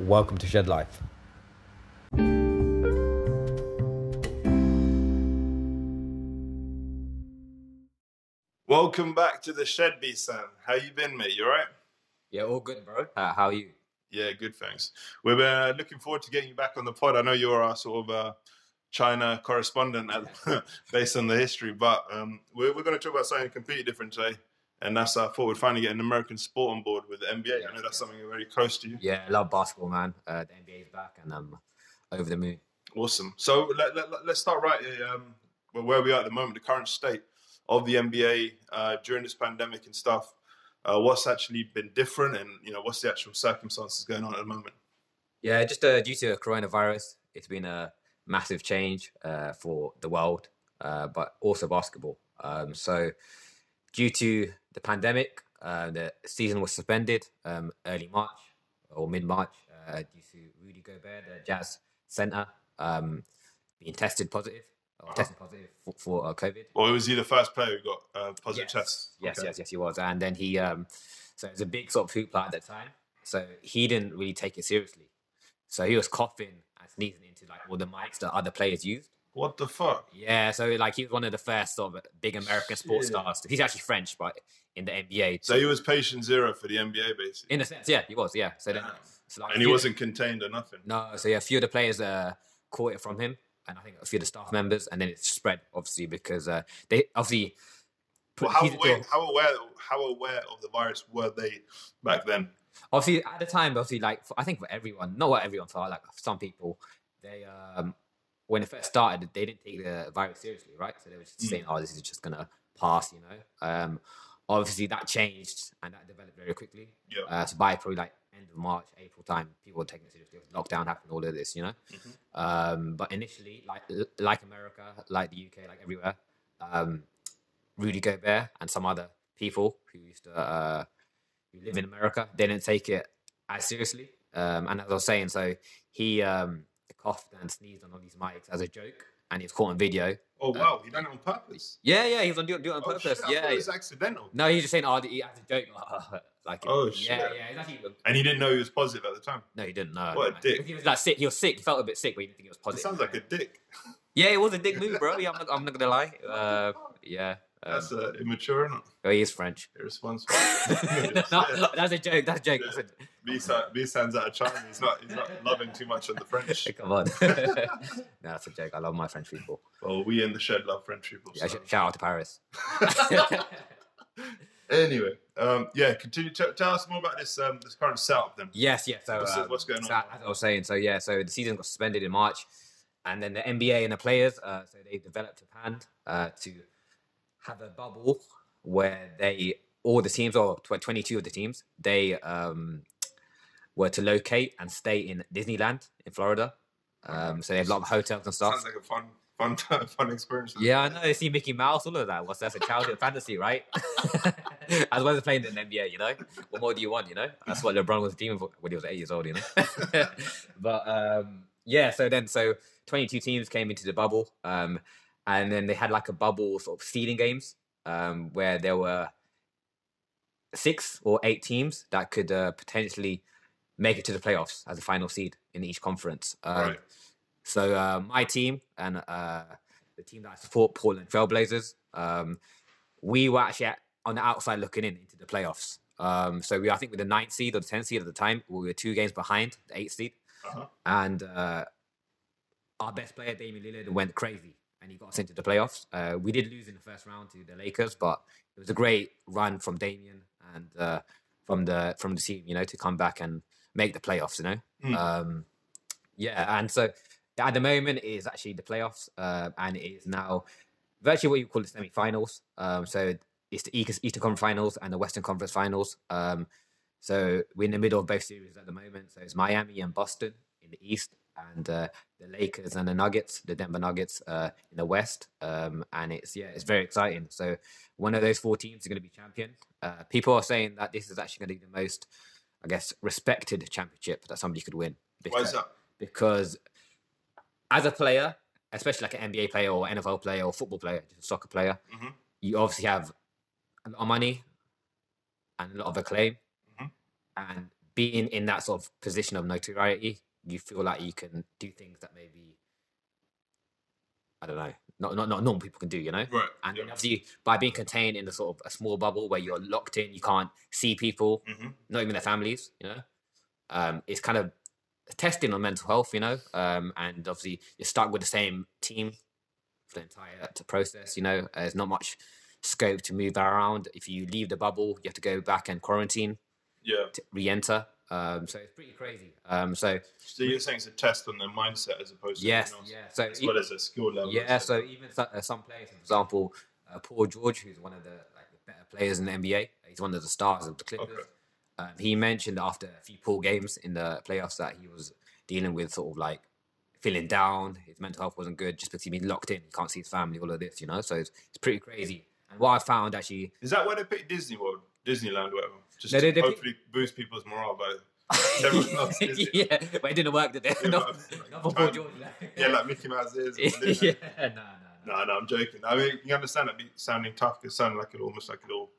Welcome to Shed Life. Welcome back to the shed, B Sam. How you been, mate? You alright? Yeah, all good, bro. Uh, how are you? Yeah, good, thanks. We're uh, looking forward to getting you back on the pod. I know you're our sort of uh, China correspondent at, based on the history, but um, we're, we're going to talk about something completely different today. And that's I thought we'd finally get an American sport on board with the NBA. I know that's something very close to you. Yeah, I love basketball, man. Uh, the NBA is back and I'm over the moon. Awesome. So let, let, let- let's start right here, um, where- where we are at the moment, the current state of the NBA uh, during this pandemic and stuff. Uh, what's actually been different, and you know what's the actual circumstances going on at the moment? Yeah, just uh, due to coronavirus, it's been a massive change uh, for the world, uh, but also basketball. Um, so, due to the pandemic, uh, the season was suspended um, early March or mid March uh, due to Rudy Gobert, the Jazz center, um, being tested positive or tested positive for, for uh, COVID. Or was he the first player who got uh, positive yes. tests? Yes, Okay. yes, yes, he was. And then he, um, so it was a big sort of hoopla at that time. So he didn't really take it seriously. So he was coughing and sneezing into like all the mics that other players used. What the fuck? Yeah, so like he was one of the first sort of big American sports Shit. stars. He's actually French, but in the NBA. So he was patient zero for the NBA, basically, in a sense, yeah, he was. Yeah. So then, so like and he few- wasn't contained or nothing. No, so yeah, a few of the players uh, caught it from him, and I think a few of the staff members, and then it spread obviously because uh, they obviously. Well, how aware, how aware, how aware of the virus were they back then? obviously at the time obviously like for, i think for everyone not what everyone for like some people they um when it first started they didn't take the virus seriously right so they were just Mm. saying oh this is just gonna pass you know um obviously that changed and that developed very quickly Yeah. uh, so by probably like end of march april time people were taking it seriously lockdown happened all of this you know Mhm. um but initially like like america like the uk like everywhere um rudy gobert and some other people who used to uh who live in America, they didn't take it as seriously. Um, and as I was saying, so he um, coughed and sneezed on all these mics as a joke, and he was caught on video. Oh wow, he done it on purpose. Yeah, yeah, he was on doing it on Oh, purpose. shit, I yeah, it was accidental. no, he's just saying, oh, he as a joke, like, Oh, yeah, shit. yeah, it's actually, And he didn't know he was positive at the time. no, he didn't know. What a dick. He was like sick. He was sick. He felt a bit sick, but he didn't think it was positive. It sounds like a dick. yeah, it was a dick move, bro. Yeah, I'm not, I'm not gonna lie. Uh, yeah, um, That's uh, immature, oh, he is French. Irresponsible. no, that's a joke. That's a joke. That's a, B stands out of China. He's not. He's not loving too much on the French. Come on. no, that's a joke. I love my French people. Well, we in the shed love French people. Yeah, so. shout out to Paris. Anyway, um, yeah. Continue. T- tell us more about this um, this current setup then. yes, yes. So What's- um, what's going so on? as I was saying, so yeah, so the season got suspended in March, and then the NBA and the players, uh, so they developed a plan uh, to have a bubble where they all the teams, or twenty two of the teams, they um, were to locate and stay in Disneyland in Florida. Um, so they have a lot of hotels and stuff. Sounds like a fun, fun, fun experience. Yeah, I know. They see Mickey Mouse, all of that. What's that's a childhood fantasy, right? as well as playing in the NBA, you know. What more do you want, you know? That's what LeBron was dreaming for when he was eight years old, you know. but um, yeah, so then so twenty two teams came into the bubble, um, and then they had like a bubble sort of seeding games um, where there were six or eight teams that could uh, potentially make it to the playoffs as a final seed in each conference. Um, Right. So uh, my team and uh, the team that I support, Portland Trailblazers, um, we were actually at, on the outside looking in into the playoffs. Um, so we, I think, with the ninth seed or the tenth seed at the time, we were two games behind the eighth seed, Uh-huh. and uh, our best player, Damian Lillard, went crazy and he got us into the playoffs. Uh, we did lose in the first round to the Lakers, but it was a great run from Damian and uh, from the from the team, you know, to come back and make the playoffs. You know, Mm. um, yeah, and so at the moment it is actually the playoffs, uh, and it is now virtually what you call the semi-finals. Um, so it's the East- Eastern Conference Finals and the Western Conference Finals. Um, so we're in the middle of both series at the moment. So it's Miami and Boston in the East, and uh, the Lakers and the Nuggets, the Denver Nuggets, uh, in the West. Um, and it's yeah, it's very exciting. So one of those four teams is going to be champion. Uh, people are saying that this is actually going to be the most, I guess, respected championship that somebody could win. Why is that? Because as a player, especially like an NBA player or NFL player or football player, just a soccer player, Mhm. you obviously have a lot of money and a lot of acclaim, Mhm. and being in that sort of position of notoriety, you feel like you can do things that maybe I don't know, not not not normal people can do, you know. Right. And yeah. obviously by being contained in the sort of a small bubble where you're locked in, you can't see people, hmm not even their families, you know. Um, it's kind of testing on mental health, you know. Um, and obviously you're stuck with the same team for the entire process, you know. There's not much scope to move around. If you leave the bubble, you have to go back and quarantine Yeah. to re-enter. Um, so it's pretty crazy. Um, so So you're saying it's a test on their mindset as opposed to yes, yeah. So as well as a skill level. yeah, so even so, uh, some players, for example, uh, Paul George, who's one of the like the better players in the NBA, he's one of the stars of the Clippers. Okay. Um, he mentioned after a few poor games in the playoffs that he was dealing with sort of like feeling down. His mental health wasn't good just because he'd been locked in. He can't see his family, all of this, you know. So it's, it's pretty crazy. And what I found actually, Is that why they picked Disney World, Disneyland, whatever? Just No, to hopefully boost people's morale by else yeah, but it didn't work, did it? Yeah, not, but- not for Paul um, George. yeah, like Mickey Mouse is. yeah, no, no, no. No, no, I'm joking. I mean, you understand it sounding tough. It sounded like it almost like it all.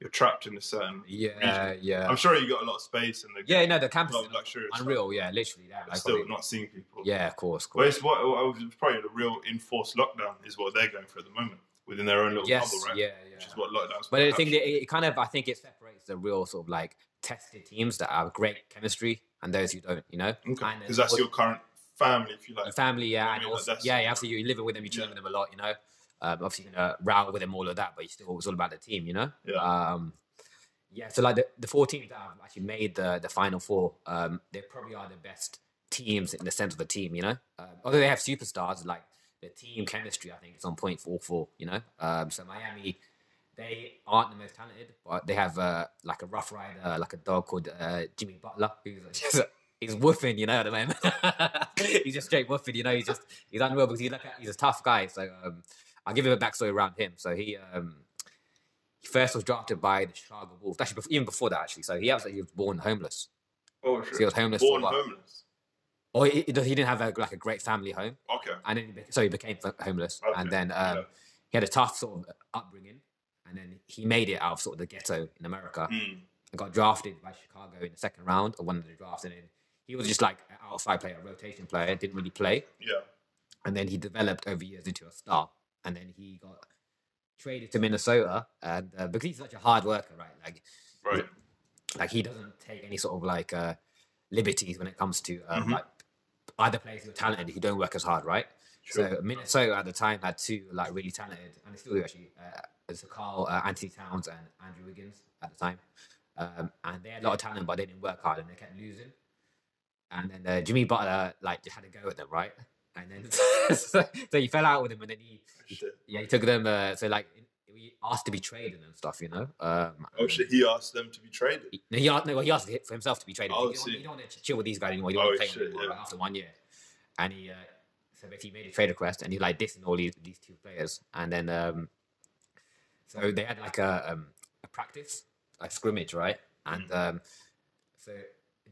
You're trapped in a certain. Yeah, yeah. I'm sure you got a lot of space and the Yeah, no, the campus is luxurious. unreal. Yeah, literally. Yeah, like, still probably- not seeing people. yeah, of course, of course. But it's what I was probably the real enforced lockdown is what they're going for at the moment within their own little Yes, bubble, right? yeah, yeah. Which is what lockdowns. But I think it, it kind of, I think it separates the real sort of like tested teams that have great chemistry and those who don't. You know, Okay. because that's your current family, if you like. family, yeah, I and mean, also, yeah, yeah, obviously you're living with them, you're chilling Yeah. with them a lot, you know. Um, obviously, you're gonna row with them, all of that, but you still it's all about the team, you know. Yeah. Um, yeah. So like the, the four teams that have actually made the the final four, um, they probably are the best teams in the sense of the team, you know. Um, although they have superstars, like the team chemistry, I think it's on point for all four, you know. Um, so Miami, they aren't the most talented, but they have uh, like a rough rider, like a dog called uh, Jimmy Butler, who's just he's woofing, you know, at the moment. he's just straight woofing, you know. He's just he's unreal because he's like a, he's a tough guy. So um, I'll give you a backstory around him. So he um, he first was drafted by the Chicago Bulls. Actually, even before that, actually. So he actually was born homeless. oh, So he was homeless. Born homeless. Or he, he didn't have a, like a great family home, Okay. and then so he became homeless, Okay, and then um, yeah. he had a tough sort of upbringing, and then he made it out of sort of the ghetto in America. Mm. and got drafted by Chicago in the second round of one of the drafts, and then he was just like an outside player, a rotation player, didn't really play, Yeah. and then he developed over years into a star, and then he got traded to Minnesota, and uh, because he's such a hard worker, right? Like, Right. like he doesn't take any sort of like uh, liberties when it comes to um, Mhm. like other players who are talented who don't work as hard, right? Sure. So Minnesota at the time had two like really talented, and they still do actually. Uh, Karl uh, Anthony Towns and Andrew Wiggins at the time, um, and they had a lot of talent, but they didn't work hard, and they kept losing. And then uh, Jimmy Butler like just had to go at them, right? And then so, so he fell out with him, and then he, he yeah he took them. Uh, so like he asked to be traded and stuff, you know. Um, Oh shit! He asked them to be traded. he, no, he asked, no, well, he asked for himself to be traded. Oh, you, don't, you don't want to chill with these guys anymore. You Oh, don't want to play shit, them anymore, yeah. like, after one year. And he, uh, so basically he made a trade request and he like dissing all these these two players. And then, um, so they had like a um, a practice, a scrimmage, right? And Mm. um, so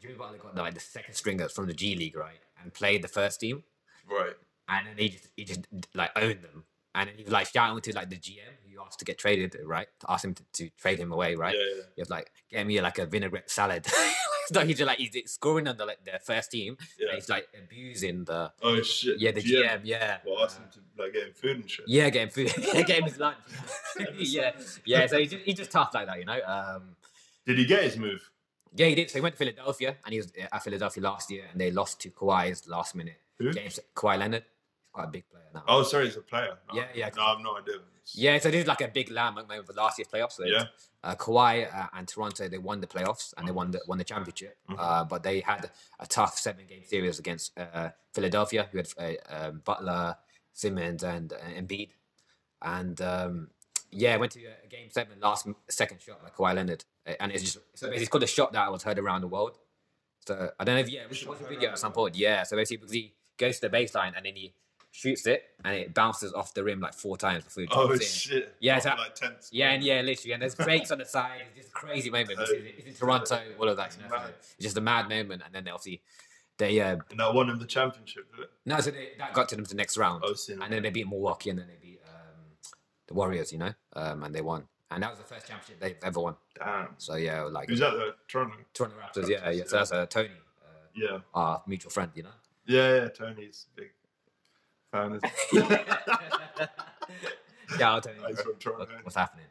Jimmy Butler got like the second stringers from the G League, right? And played the first team. Right. And then he just he just like owned them. And then he was like shouting to like the GM who asked to get traded, right? To ask him to, to trade him away, right? Yeah. yeah. He was like, get me like a vinaigrette salad. so he's just like he's scoring on the like the first team. Yeah. And he's like abusing the Oh shit. yeah the GM, yeah. Well, asked him to like get him food and shit. yeah, getting food, getting his lunch. yeah, yeah. So he's just, he's just tough like that, you know. Um, Did he get his move? yeah, he did. So he went to Philadelphia, and he was at Philadelphia last year, and they lost to Kawhi's last minute. Who? James Kawhi Leonard. Quite a big player now. Oh, sorry, he's a player. No, Yeah, yeah. No, I have no idea. Yeah, so this is like a big landmark moment for last year's playoffs. Yeah. uh, Kawhi uh, and Toronto they won the playoffs and they won the won the championship. Mhm. Uh, but they had a tough seven game series against uh, Philadelphia, who had uh, um, Butler, Simmons, and uh, Embiid. And um, yeah, went to uh, game seven, last second shot by Kawhi Leonard, and it's just so basically it's called a shot that was heard around the world. So I don't know if yeah, we should watch the video at some point. Yeah, so basically because he goes to the baseline and then he shoots it and it bounces off the rim like four times before he Oh in. shit. Yeah, so- like tense. Yeah, and yeah, literally, and there's breaks on the side. It's just a crazy moment. It's, it's in Toronto, all of that. You know, it's just a mad moment, and then they obviously they uh And that won them the championship, did it? no, so they, that got to them to the next round, Oh, and then they beat Milwaukee, and then they beat um, the Warriors, you know, um, and they won. and that was the first championship they've ever won. Damn. So yeah, like Who's that? The Toronto. Toronto Raptors. Yeah, yeah. So that's uh, Tony, uh, Yeah. our mutual friend. You know. Yeah, yeah. Tony's big fan. Isn't yeah, I'll tell you. What- what's happening?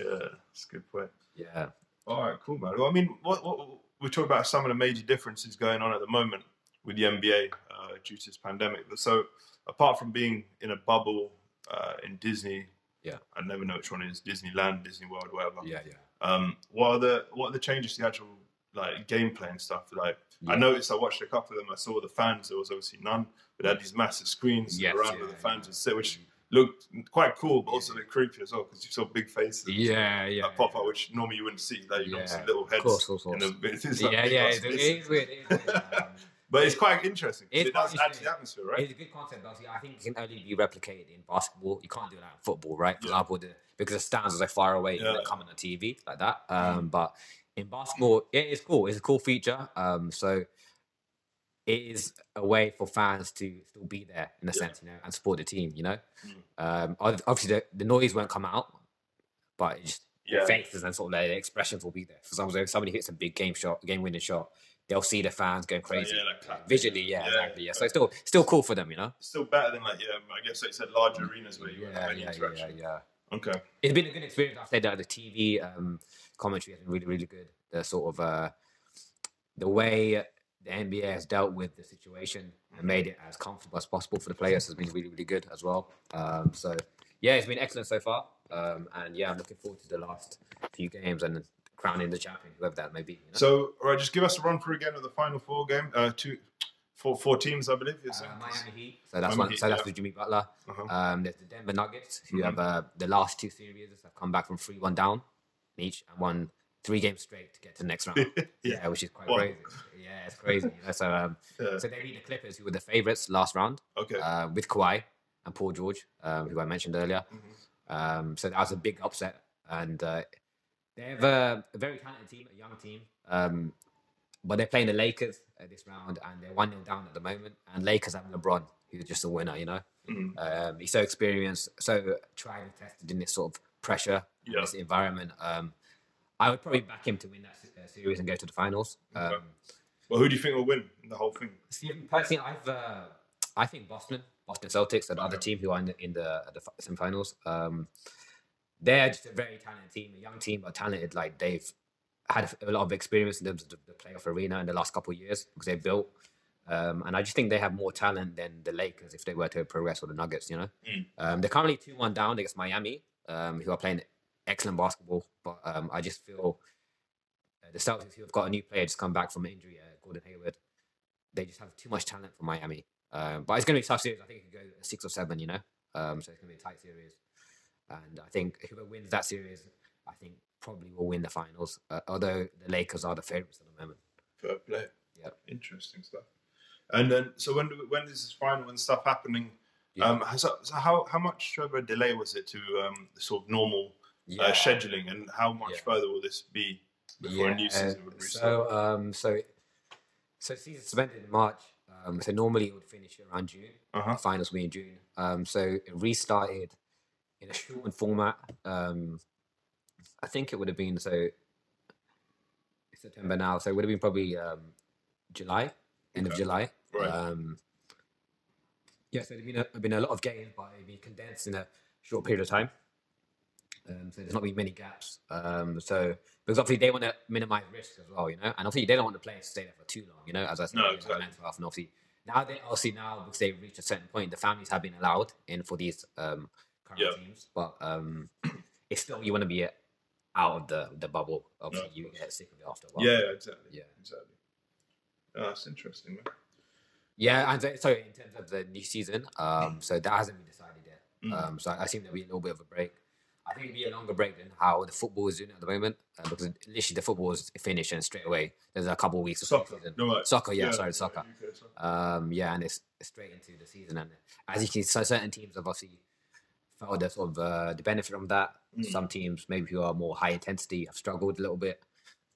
yeah, it's a good point. Yeah. All right, cool, man. Well, I mean, what, what we're talking about some of the major differences going on at the moment with the NBA uh, due to this pandemic. But so, apart from being in a bubble uh, in Disney, Yeah. I never know which one it is Disneyland, Disney World, whatever. Yeah, yeah. Um, what are the what are the changes to the actual like gameplay and stuff? Like, I noticed I watched a couple of them. I saw the fans. There was obviously none, but they had these massive screens Yes, around yeah, where the yeah. fans would sit, which looked quite cool, but also a bit creepy as well because you saw big faces. Yeah, yeah. that pop up, which normally you wouldn't see. Like you Yeah. see little heads. course, of course. the, it's like yeah, yeah. It, is weird. It is weird. But it's quite interesting. It's It does add to the atmosphere, right? It's a good concept, obviously. I think it can only be replicated in basketball. You can't do that in football, right? For Yeah. example, the, because the stands are so far away, you Yeah. don't come on the TV like that. Um, But in basketball, it is cool. It's a cool feature. Um, so it is a way for fans to still be there in a Yeah. sense, you know, and support the team. You know, Mm. um, obviously the, the noise won't come out, but it's just Yeah. faces and sort of their expressions will be there. For example, if somebody hits a big game shot, game winning shot, they'll see the fans going crazy. yeah, like clap. Visually, yeah, Yeah, exactly. Yeah. yeah. So it's still still cool for them, you know? It's still better than like yeah, I guess like you said large arenas where you Yeah, have any yeah, yeah, interaction. yeah. Okay. It's been a good experience. I've said that the TV um, commentary has been really, really good. The sort of uh, the way the NBA has dealt with the situation and made it as comfortable as possible for the players has been really, really good as well. Um, so yeah, it's been excellent so far. Um, and yeah, I'm looking forward to the last few games and crowning the champion, whoever that may be. You know? So all right, just give us a run through again of the final four game. Uh, two, four, four teams, I believe. You're Uh. Miami Heat. So that's Miami one. Heat, So that's yeah. with Jimmy Butler. Uh-huh. Um, there's the Denver Nuggets, who Mhm. have uh, the last two series have come back from three one down each and won three games straight to get to the next round. yeah. yeah, which is quite Wow. crazy. Yeah, it's crazy. You know? So um, yeah. so they beat the Clippers, who were the favorites last round, Okay. uh, with Kawhi and Paul George, um, who I mentioned earlier. Mhm. Um, so that was a big upset, and uh, they have a, a very talented team, a young team. Um, but they're playing the Lakers uh, this round, and they're one 0 down at the moment. And Lakers have LeBron, who's just a winner. You know, Mhm. um, he's so experienced, so tried and tested in this sort of pressure, Yeah. this environment. Um, I would probably back him to win that uh, series and go to the finals. Um, Well, who do you think will win the whole thing? See, personally, I've uh, I think Boston, Boston Celtics, the other Okay. team who are in the in the, the semifinals. Um, they're just a very talented team, a young team, but talented. Like they've had a lot of experience in terms of the, the playoff arena in the last couple of years because they built. Um, and I just think they have more talent than the Lakers if they were to progress or the Nuggets. You know, Mm. um, they're currently two one down against Miami, um, who are playing excellent basketball. But um, I just feel uh, the Celtics, who have got a new player just come back from injury, uh, Gordon Hayward, they just have too much talent for Miami. Um, but it's going to be a tough series. I think it could go six or seven, you know. Um, so it's going to be a tight series. And I think whoever wins that series, I think probably will win the finals. Uh, although the Lakers are the favorites at the moment. Fair play. Yep. Interesting stuff. And then, so when do, when is this final and stuff happening? Yeah. Um, so, so how how much of a delay was it to um, the sort of normal uh, scheduling, and how much Yeah. further will this be before a new Yeah, season would restart? So, um, so, so season suspended in March. Um, so normally it would finish around June. Uh-huh. Finals will be in June. Um, so it restarted in a shortened format. Um, I think it would have been so September now. So it would have been probably um, July, end of July. Right. Um, yeah, so there's been a, been a lot of games, but it'd be condensed in a short period of time. Um, so there's not been many gaps. Um, so because obviously they want to minimize risk as well, you know, and obviously they don't want the players to stay there for too long, you know, as I said, No, exactly. and obviously now they obviously now because they've reached a certain point, the families have been allowed in for these um, current Yeah. teams, but um, it's still you want to be out of the the bubble. Obviously, of you get sick of it after a while. yeah, exactly. yeah. exactly. Oh, that's interesting, man. Yeah, and so, so in terms of the new season, um, so that hasn't been decided yet. Mm. Um, so I, I think there'll be a little bit of a break. I think it'll be a longer break than how the football is doing at the moment, uh, because literally the football is finished and straight away there's a couple of weeks of Soccer, season. no, right. Soccer, yeah, Yeah, sorry, soccer. UK soccer. Um, yeah, and it's straight into the season, and as you can see, so certain teams have obviously felt the sort of uh, the benefit from that. Mm. Some teams, maybe who are more high intensity, have struggled a little bit.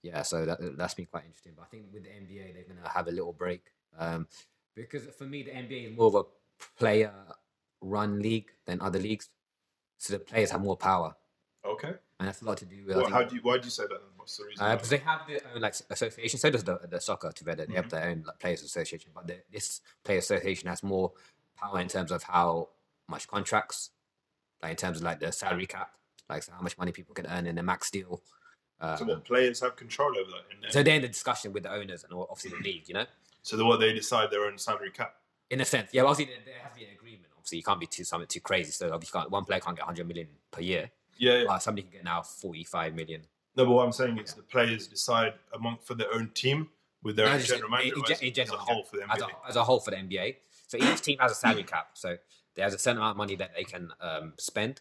Yeah, so that that's been quite interesting. But I think with the NBA, they're gonna have a little break um, because for me, the NBA is more of a player-run league than other leagues. So the players have more power, Okay. and that's a lot to do with. Well, how do you, why do you say that? then? What's the reason? uh, because they have their own like association. So does the the soccer together. They have their own like, players association, but the, this player association has more power in terms of how much contracts, like in terms of like the salary cap, like so how much money people can earn in a max deal. Uh, so what players have control over that? In so they're in the discussion with the owners and obviously the league. You know, So the, what they decide their own salary cap. in a sense, yeah. Obviously, there, there has to be an agreement. Obviously, you can't be too something too crazy. So obviously, you can't, one player can't get 100 million per year. Yeah, yeah. But somebody can get now 45 million. No, but what I'm saying is the players decide among for their own team with their No, own just general manager in, as, in general, as a whole for the as NBA. a, as a whole for the NBA. So each team has a salary cap. So there's a certain amount of money that they can um, spend,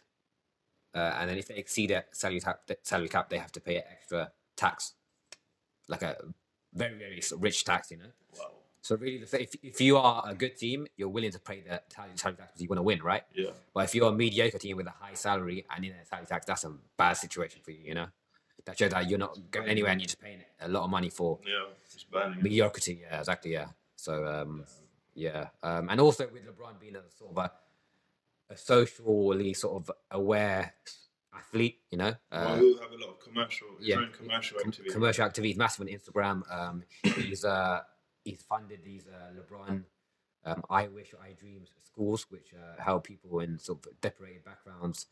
uh, and then if they exceed that salary cap, salary cap, they have to pay an extra tax, like a very very rich tax, you know. Wow. So really, the- if if you are a good team, you're willing to pay the salary salary tax because you want to win, right? Yeah. But if you're a mediocre team with a high salary and in a salary tax, that's a bad situation for you, you know. That shows that you're not going anywhere and you're just paying a lot of money for Yeah. Just banning it. mediocrity. Yeah, exactly. Yeah. So um, yeah, um, and also with LeBron being a sort of a, a socially sort of aware athlete, you know, Well, uh, he'll have a lot of commercial, his yeah, own commercial com- activity. commercial activities, massive on Instagram. Um, he's uh, he's funded these uh, LeBron um, I Wish I Dreams schools, which uh, help people in sort of deprived backgrounds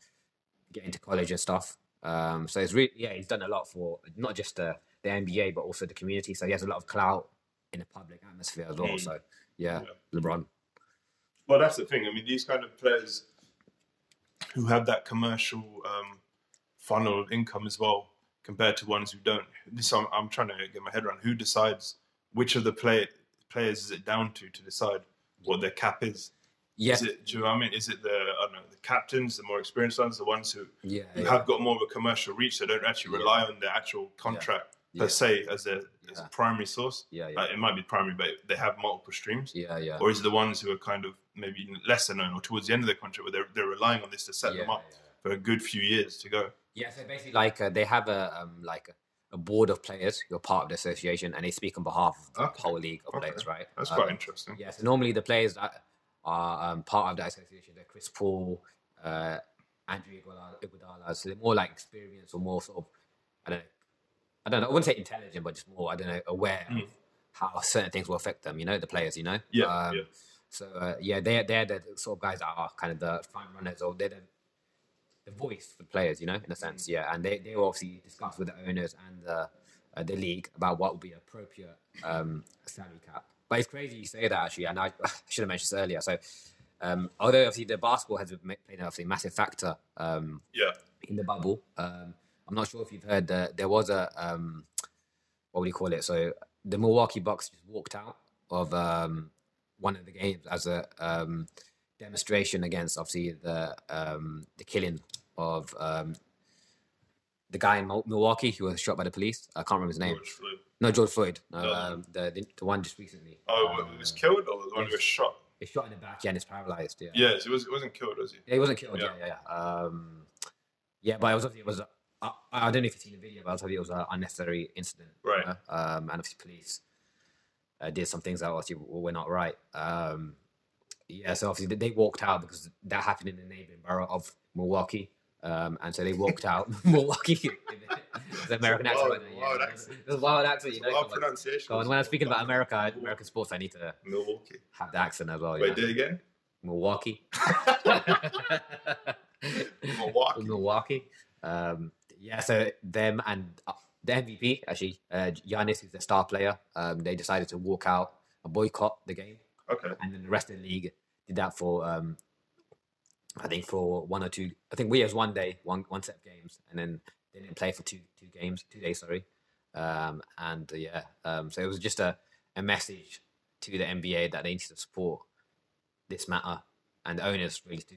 get into college and stuff. Um, so it's really yeah, he's done a lot for not just the the NBA but also the community. So he has a lot of clout in the public atmosphere as well. Mm. So yeah, Yeah. LeBron. Well, that's the thing. I mean, these kind of players who have that commercial um, funnel of income as well, compared to ones who don't. This I'm, I'm trying to get my head around. Who decides which of the play, players is it down to to decide what their cap is? Yeah, Is it? Do you know what I mean? Is it the I don't know the captains, the more experienced ones, the ones who, yeah, who yeah. have got more of a commercial reach, They don't actually rely on their actual contract per Yeah. se as a as Yeah. a primary source? yeah, yeah, Like, it might be primary, but they have multiple streams yeah, yeah. or is it the ones who are kind of maybe lesser known or towards the end of their contract where they're, they're relying on this to set them up yeah. for a good few years to go? Yeah, so basically, like uh, they have a um, like a, board of players who are part of the association, and they speak on behalf of the Okay. whole league of Okay. players, right? That's Um, quite interesting. Yeah, so normally the players that are um, part of that association, they're Chris Paul, uh, Andrew Iguodala, Iguodala, so they're more like experienced or more sort of, I don't know, I don't know, I wouldn't say intelligent, but just more, I don't know, aware Mm. of how certain things will affect them, you know, the players, you know? Yeah, Um, yeah. So uh, yeah, they're they're the sort of guys that are kind of the front runners, or they're the, the voice for the players, you know, in a sense. Yeah, and they they will obviously discuss with the owners and the uh, the league about what would be appropriate um, salary cap. But it's crazy you say that actually, and I, I should have mentioned this earlier. So um, although obviously the basketball has ma- played obviously massive factor um, Yeah. in the bubble. Um, I'm not sure if you've heard that there was a um, what would you call it? So the Milwaukee Bucks just walked out of um, one of the games as a um, demonstration against obviously the um, the killing of um, the guy in Milwaukee who was shot by the police. I can't remember his name. George Floyd. No, George Floyd. No, No. um, the, the the one just recently. Oh, Um, it was killed or the one who was shot? It's shot in the back, yeah, and it's paralyzed. Yeah. Yes, it, was, it wasn't killed, was he? Yeah, he wasn't killed. Yeah. Yeah, yeah, yeah. Um, yeah, but it was obviously it was. Uh, I, I don't know if you've seen the video, but it was an unnecessary incident. you Right. know? Um, and obviously police uh, did some things that obviously were were not right. Um, yeah, so obviously they- walked out because that happened in the neighboring borough of Milwaukee. Um, and so they walked out. Milwaukee, an American accent. Wild- it? wild accent. It's a wild accent, you know. On. pronunciation. On, when I'm speaking about America, American sports, I need to Milwaukee. have the accent as well. you Wait, know? do it again. Milwaukee. Milwaukee. Milwaukee. Um, yeah, so them and uh, the MVP actually, uh, Giannis, who's the star player, um, they decided to walk out and boycott the game, Okay. and then the rest of the league did that for um, I think for one or two. I think we has one day, one one set of games, and then they didn't play for two two games, two days, sorry. Um, and uh, yeah, um, so it was just a, a message to the NBA that they need to support this matter and the owners really to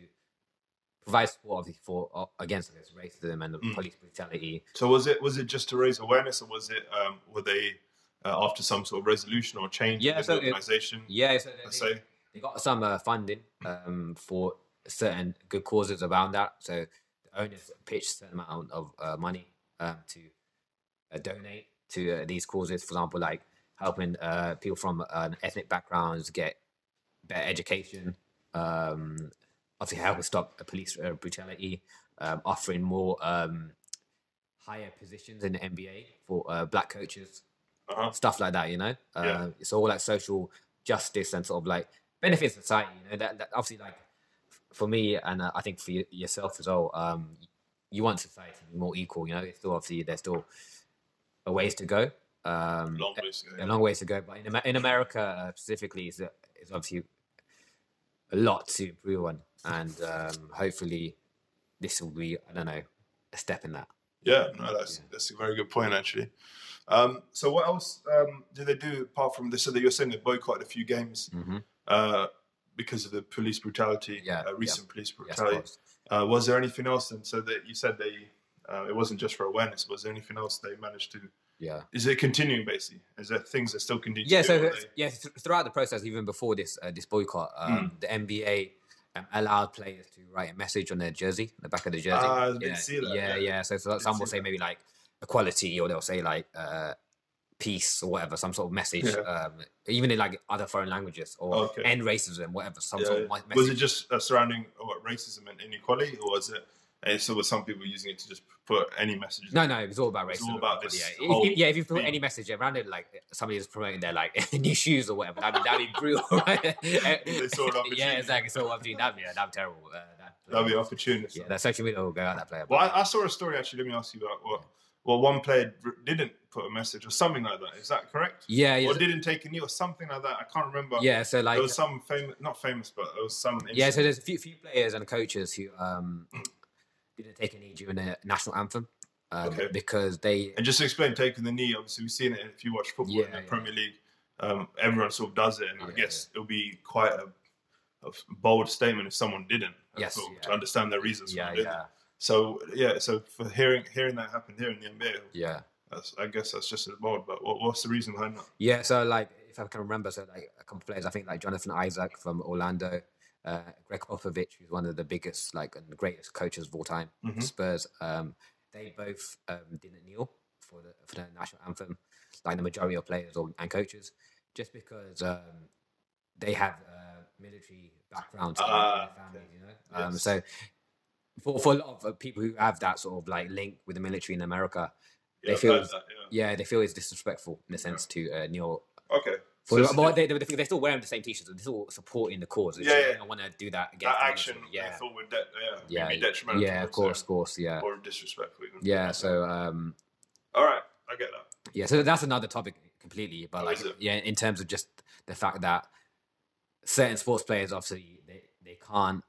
provide support obviously for uh, against this racism and the Mm. police brutality. So was it was it just to raise awareness, or was it um, were they uh, after some sort of resolution or change Yeah, in so the organization? Yeah, so they, say. they got some uh, funding um, for certain good causes around that. So the owners pitched a certain amount of uh, money um, to uh, donate to uh, these causes. For example, like helping uh, people from uh, ethnic backgrounds get better education, um, obviously helping stop uh, police uh, brutality, um, offering more um, higher positions in the NBA for uh, black coaches, Uh-huh. stuff like that. You know, uh, Yeah. it's all like social justice and sort of like benefit society. You know, that, that obviously like for me and uh, I think for y- yourself as well. Um, you want society to be more equal. You know, it's still obviously there's still a ways to go. Um, Long ways to go. a long ways to go. But in, in America uh, specifically, is is obviously a lot to improve on, and um, hopefully this will be I don't know a step in that. Yeah, no, that's Yeah. that's a very good point actually. Um, so what else um, did they do apart from this? So that you're saying they boycotted a few games Mm-hmm. uh, because of the police brutality, Yeah, uh, yeah. recent police brutality. course. uh, was there anything else? And so that you said they, uh, it wasn't just for awareness. Was there anything else they managed to? Yeah. Is it continuing basically? Is there things that still continue? Yeah. So or yeah, th- throughout the process, even before this uh, this boycott, um, the NBA um, allowed players to write a message on their jersey, the back of the jersey. Did yeah, Yeah, yeah. yeah. So, so some will say that. maybe like equality, or they'll say like uh, peace or whatever, some sort of message. Um, even in like other foreign languages or Okay. end racism, whatever, some sort of message. was it just uh, surrounding uh, what racism and inequality, or was it? And so was some people using it to just put any messages? No, no, it was all about It's racism. all about this yeah. If, yeah, if you put any message around it, like somebody is promoting their like new shoes or whatever, that'd be, that'd be brutal, right? They saw an yeah, exactly. So obviously that'd be that'd be terrible. Uh, that, That'd be an opportunity. yeah, that social media will go out that player. Well, I, I saw a story actually. Let me ask you about what. Well, one player didn't put a message or something like that. Is that correct? yeah, yeah, Or didn't take a knee or something like that. I can't remember. yeah. So like, there was some famous, not famous, but there was some. yeah. So there's a few, few players and coaches who um didn't take a knee during the national anthem um, Okay. because they And just to explain, taking the knee. Obviously, we've seen it if you watch football in the yeah. Premier League. Um, everyone sort of does it, and I Yeah, guess it'll be quite a, a bold statement if someone didn't. Yes, sort of, yeah. to understand their reasons. for yeah, yeah, So yeah, so for hearing hearing that happen here in the NBA, yeah. that's, I guess that's just as bold. But what, what's the reason behind that? Yeah, so like if I can remember, so like a couple of players, I think like Jonathan Isaac from Orlando, uh, Gregg Popovich, who's one of the biggest like and greatest coaches of all time, Mhm. Spurs. Um, they both um, didn't kneel for the for the national anthem, like the majority of players or, and coaches, just because um, they have uh, military backgrounds their Ah, families, you know. Um, Yes. So for for a lot of uh, people who have that sort of like link with the military in America, Yeah, They feel that, yeah. yeah, they feel it's disrespectful in a sense to uh, kneel Okay. For, So but they, they, they're still wearing the same t-shirts. They're still supporting the cause. It's Yeah, just yeah. They don't want to do that against that action, military. I Yeah, thought would, de- yeah, yeah, be detrimental. yeah. Of course, of course, yeah, or disrespectful. Even. yeah. So, um, all right, I get that. yeah. So that's another topic completely. But Oh, like, is yeah, in terms of just the fact that certain sports players obviously they, they can't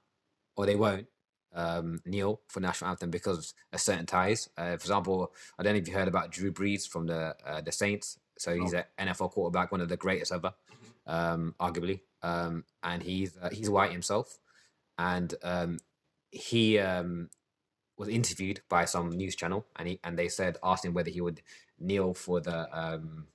or they won't um, kneel for national anthem because of certain ties. Uh, for example, I don't know if you heard about Drew Brees from the uh, the Saints. So he's an NFL quarterback, one of the greatest ever, um, arguably. Um, and he's uh, he's white himself, and um, he um, was interviewed by some news channel, and he and they said asked him whether he would kneel for the um,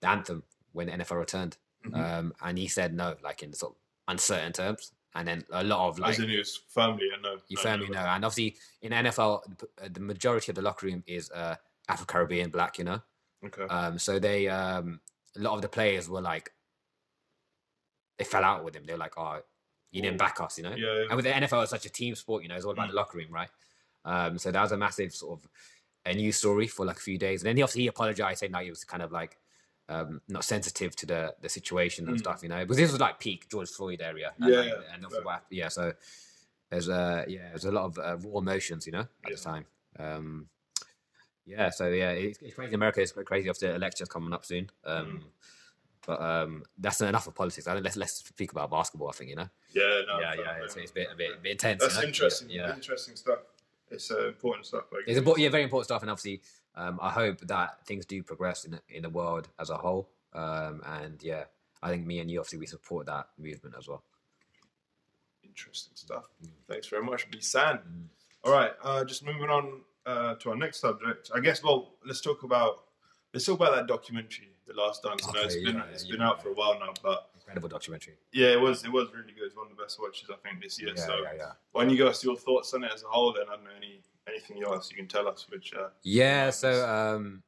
the anthem when the NFL returned, Mhm. um, and he said no, like in sort of uncertain terms. And then a lot of like As in, was firmly a no. you firmly no, know, and obviously in NFL, the, uh, the majority of the locker room is uh, Afro Caribbean black, you know. Okay. Um, so they um, a lot of the players were like they fell out with him. They were like, "Oh, you didn't back us," you know. yeah, And with the NFL, it's such a team sport, you know. It's all about Mm. the locker room, right? Um, so that was a massive sort of a news story for like a few days, and then he obviously he apologized, saying that he was kind of like um, not sensitive to the the situation and Mm. stuff, you know. Because this was like peak George Floyd area, and, Yeah, like, yeah, and yeah. yeah. So there's uh yeah, there's a lot of uh, raw emotions, you know, at Yeah. the time. Um, yeah, so yeah, it's, it's crazy. America is quite crazy. After the elections coming up soon. Um, Mm. But um, that's enough of politics. I think let's let's speak about basketball. I think you know. yeah, no, yeah, yeah. It's, it's a bit a bit, a bit intense. That's you know? interesting. Yeah, Interesting stuff. It's uh, important stuff. Like it's important. Yeah, very important stuff. And obviously, um, I hope that things do progress in the, in the world as a whole. Um, and yeah, I think me and you obviously we support that movement as well. Interesting stuff. Mm. Thanks very much, Bisan. Mm. All right, uh, just moving on uh, to our next subject. I guess. Well, let's talk about let's talk about that documentary, The Last Dance. I know it's Okay, been yeah, it's yeah, been yeah. out for a while now, but Incredible documentary. yeah, it was it was really good. It's one of the best watches I think this year. Yeah, so yeah, yeah. why don't you give us your thoughts on it as a whole? Then I don't know any anything else you can tell us. Which uh, Yeah, so um,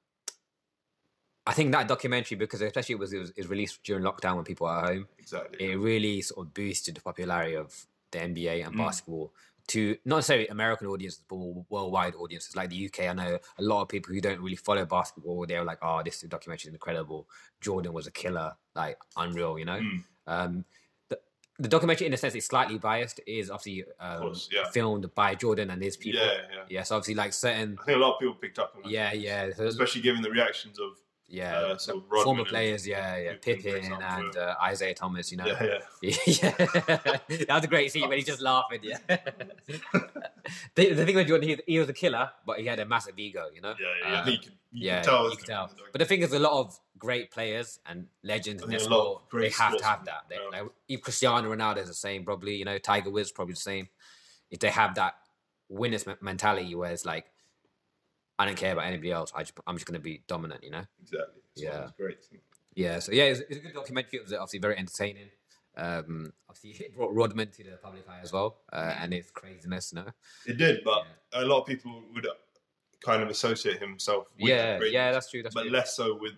I think that documentary, because especially it was, it was it was released during lockdown when people were at home, exactly. it really sort of boosted the popularity of the NBA and Mm. basketball to not necessarily American audiences, but worldwide audiences like the UK. I know a lot of people who don't really follow basketball. They're like, "Oh, this documentary is incredible. Jordan was a killer, like unreal," you know. Mm. Um, the, the documentary, in a sense, is slightly biased. It is obviously um, course, yeah. filmed by Jordan and his people. Yeah, yeah. Yeah, so obviously, like certain, I think a lot of people picked up on that. yeah, yeah, so- Especially given the reactions of yeah, uh, Rodman former players, yeah, yeah, Pippen, for Pippen example, and uh, Isaiah Thomas, you know. yeah, yeah. yeah, that was a great scene when he's just laughing. Yeah, the, the thing Jordan, he, he was a killer, but he had a massive ego, you know. Yeah, yeah. Uh, you can, you yeah, can tell. you can tell. But the thing is, a lot of great players and legends I in think their a lot sport, they have to have that. They, yeah. like, if Cristiano Ronaldo is the same, probably. You know, Tiger Woods probably the same. If they have that winners mentality, where it's like, I don't care about anybody else. I just, I'm just going to be dominant. You know. exactly. So Yeah. it's great. Yeah. So yeah, it's, it's a good documentary. It was obviously very entertaining. Um, obviously, it brought Rodman to the public eye as well, uh, and his craziness. You know. It did, but a lot of people would kind of associate himself. with Yeah. Yeah. That's true. That's but true. less so with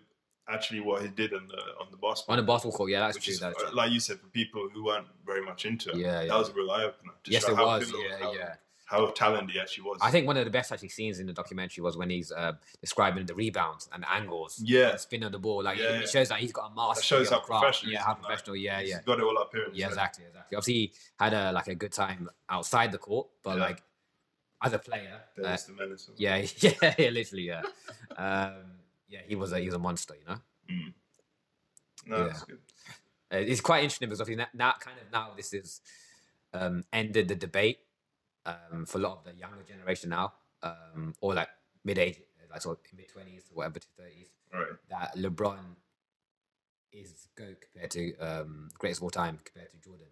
actually what he did on the on the basketball. On the basketball court, yeah, that's true. is, That's true. like you said, for people who weren't very much into it, Yeah, yeah. that was a real eye opener. yes, it was. Yeah, yeah. How talented he actually was. I think one of the best actually scenes in the documentary was when he's uh, describing the rebounds and the angles, Yeah. and spin on the ball. Like Yeah, it shows that he's got a master. that shows how professional. Yeah, how like, professional. Yeah, he's yeah, got it all up here. yeah. so- Exactly, exactly. Obviously, he had a like a good time outside the court, but Yeah. like as a player, uh, the yeah, yeah, yeah, literally, yeah, um, yeah. He was a he was a monster, you know. Mm. No, Yeah. that's good. Uh, it's quite interesting because obviously now, now kind of now this is um, ended the debate um, for a lot of the younger generation now, um, or like mid age, like sort of mid twenties, whatever to thirties, right. that LeBron is GOAT compared to um, greatest of all time compared to Jordan.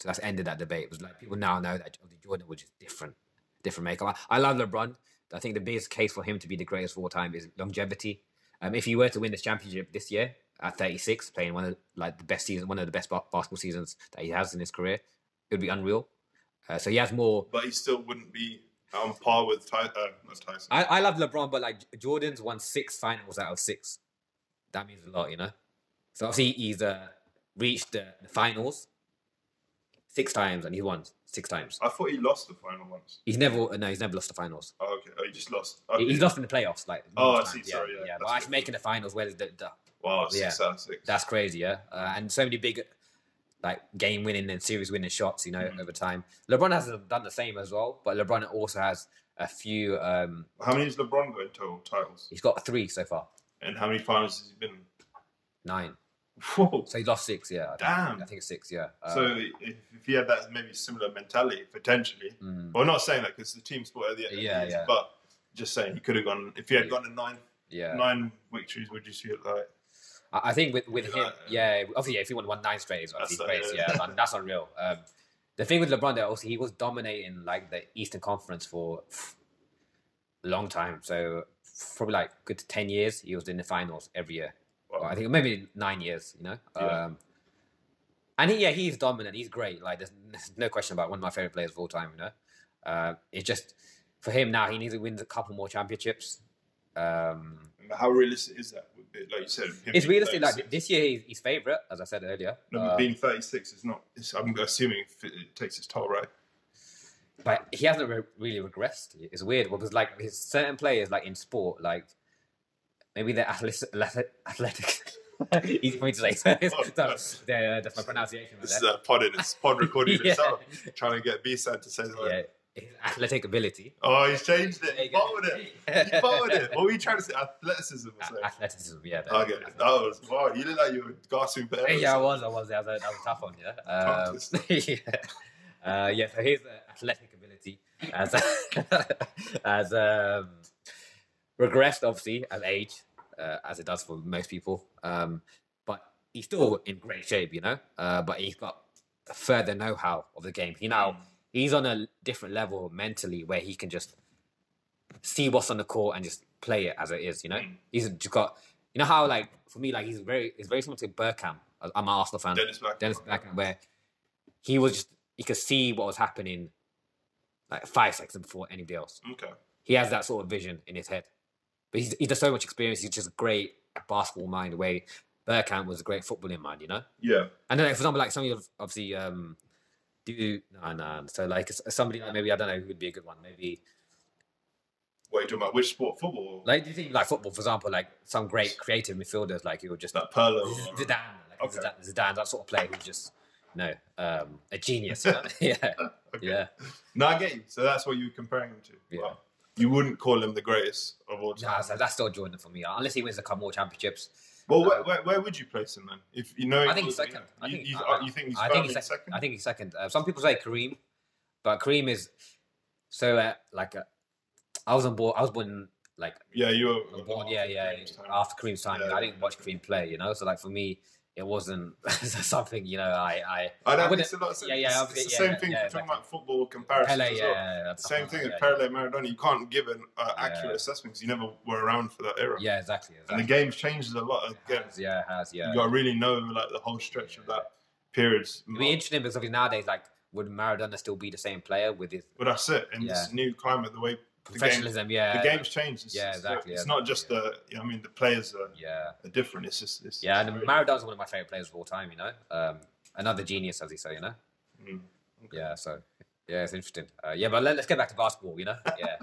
So that's ended that debate. It was like people now know that Jordan was just different, different makeup. I, I love LeBron. I think the biggest case for him to be the greatest of all time is longevity. Um, if he were to win this championship this year at 36, playing one of like the best season, one of the best basketball seasons that he has in his career, it would be unreal. Uh, so he has more. But he still wouldn't be on par with Ty- uh, not Tyson. I, I love LeBron, but like Jordan's won six finals out of six. That means a lot, you know. So obviously he's uh, reached the, the finals six times, and he won six times. I thought he lost the final once. He's never no, he's never lost the finals. Oh, okay. Oh, he just lost. He- Okay. He's lost in the playoffs, like. Oh, I see. times, Sorry, yeah, yeah. But actually making the finals, where the, the Wow, six Yeah. out of six. That's crazy, yeah. Uh, and so many big, like game winning and series winning shots, you know, Mhm. over time. LeBron has done the same as well, but LeBron also has a few. Um, How many has LeBron got in total titles? he's got three so far, And how many finals has he been in? nine. Whoa. So he lost six, yeah. I think, Damn. I think it's six, yeah. So if, if he had that maybe similar mentality, potentially. mm, Well, not saying that because the team sport at the end. Yeah, yeah. But just saying he could have gone. If he had Yeah. gotten nine yeah. nine victories, would you see it like? I think with, with him, Yeah. yeah, obviously, yeah, if he won one nine straight, it's That's obviously great. yeah. Man, that's unreal. Um, the thing with LeBron, though, also he was dominating like the Eastern Conference for a long time. So probably like good ten years, he was in the finals every year. Well, I think maybe nine years. You know. Yeah. Um, and he, yeah, he's dominant. He's great. Like there's, there's no question about one of my favorite players of all time. You know. Uh, it's just for him now. He needs to win a couple more championships. Um, how realistic is that? Like you said, it's realistic. Like this year, he's, he's favorite, as I said earlier. No, Uh, being 36 is not. It's, I'm assuming it it takes its toll, right? but he hasn't re- really regressed. It's weird because like his certain players, like in sport, like maybe they're athletic. athletic Easy for me to say. so, the- that's my pronunciation. Right This is a pod in it's pod recording Yeah. itself. Trying to get B side to say the word. yeah, his athletic ability. Oh, he's changed it. He you followed it. He followed it. What were you trying to say? Athleticism or A- something? athleticism, yeah. that- Okay, that was wow. You look like you were gasping for air. Yeah, I was, I was. That was a, that was a tough one, yeah. Um, yeah. Uh, yeah, so his uh, athletic ability has, as um, regressed, obviously, as age, uh, as it does for most people. Um, but he's still in great shape, you know. Uh, but he's got further know-how of the game. He now he's on a different level mentally where he can just see what's on the court and just play it as it is. You know, Mm. he's just got. You know how like for me, like he's very, it's very similar to Bergkamp. I- I'm an Arsenal fan. Dennis Black. Dennis Bergkamp, where he was just he could see what was happening like five seconds before anybody else. Okay. He has that sort of vision in his head. But he's, he does so much experience. He's just a great basketball mind. Way Bergkamp was a great footballing mind, you know. Yeah. And then, like, for example, like some of obviously um, do no no. So like somebody like maybe I don't know who would be a good one. Maybe What are you talking about? Which sport? Football? like do you think like football, for example, like some great creative midfielders, like you would just Like Pirlo? Zidane, like Okay. Zidane, Zidane, that sort of player who's just no um, a genius. You know? yeah, Okay. yeah. No, I get you. So that's what you were comparing him to. Yeah. You wouldn't call him the greatest of all time. Nah, so that's still Jordan for me. Unless he wins a couple more championships. Well, where, where, where would you place him then? If you know, I think he's second. I You, think, you, I, you think he's I think he's second? I think he's second. Uh, some people say Kareem, but Kareem is so uh, like uh, I was on board. I was born like yeah, you were born. Yeah, yeah. After Kareem's time, Yeah. I didn't watch Kareem play. You know, so like for me, it wasn't something. You know, I I I don't think it's a lot of yeah, yeah, It's, it's the yeah, same thing yeah, we're exactly. talking about football comparisons Pele. as Yeah, well. yeah, Same thing like with Pele Maradona. You can't give an uh, Yeah. accurate assessment because you never were around for that era. Yeah, yeah exactly. And the exactly. game's changed a lot again. has, yeah, it has. Yeah. You got to really know like the whole stretch of that period. It'd be interesting because obviously nowadays, like, would Maradona still be the same player with his But that's it. In this new climate, the way the game, professionalism? yeah, the game's changed. It's, Yeah, exactly, It's yeah, not just yeah. the. I mean, the players are, yeah, are different. It's just. It's, yeah. it's And Maradona's one of my favorite players of all time. You know, um, another genius, as he say. You know, Mm. Okay. yeah. So yeah, it's interesting. Uh, yeah, but let, us get back to basketball. You know, yeah,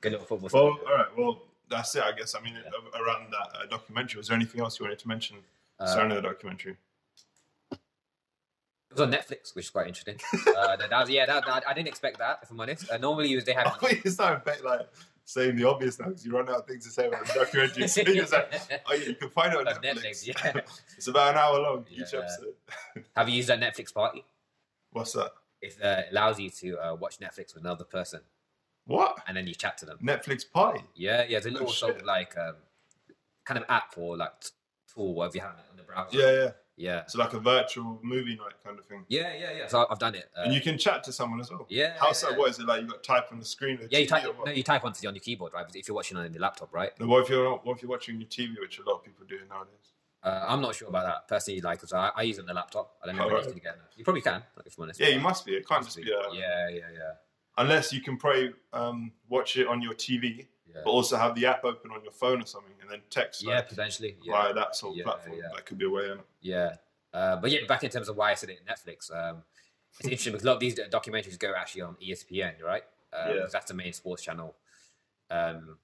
good little football. Well, all right. Well, that's it. I guess. I mean, a- around that uh, documentary, was there anything else you wanted to mention Uh, surrounding the documentary? Was on Netflix, which is quite interesting. uh, that, that was, yeah, that, that- I didn't expect that. If I'm honest, uh, normally you- they I have. thought you started bet, like saying the obvious now because you run out of things to say about the documentary. So you like, oh yeah, you can find it on On Netflix. Netflix, yeah. it's about an hour long each episode. have you used that Netflix party? What's that? It uh, allows you to uh, watch Netflix with another person, What and then you chat to them. Netflix party? Yeah, yeah, it's a Oh, little sort of like um, kind of app or like tool, whatever you have on the browser. Yeah, yeah. Yeah, It's like a virtual movie night kind of thing. yeah, yeah, yeah. So I've done it. Uh, and you can chat to someone as well. yeah, How's yeah, that? What is it like? You got to type on the screen. The Yeah, you type. No, you type onto the on your keyboard, right? If you're watching on the laptop, right? No, what if you're what if you're watching your TV, which a lot of people do nowadays? Uh, I'm not sure about that personally. Like, 'cause I, I use it on the laptop. I don't know if Alright. you can get it. You probably can, like, if I'm honest. Yeah, you must be. It can't just Must be. A, Yeah, yeah, yeah, Unless you can probably um, watch it on your TV, yeah. but also have the app open on your phone or something, and then text Yeah, like, potentially. Yeah, via that sort of Yeah, platform. That could be a way in. Yeah, uh, but yeah, back in terms of why I said it Netflix. Um, it's interesting because a lot of these documentaries go actually on ESPN, right? Um, Yeah. That's the main sports channel um,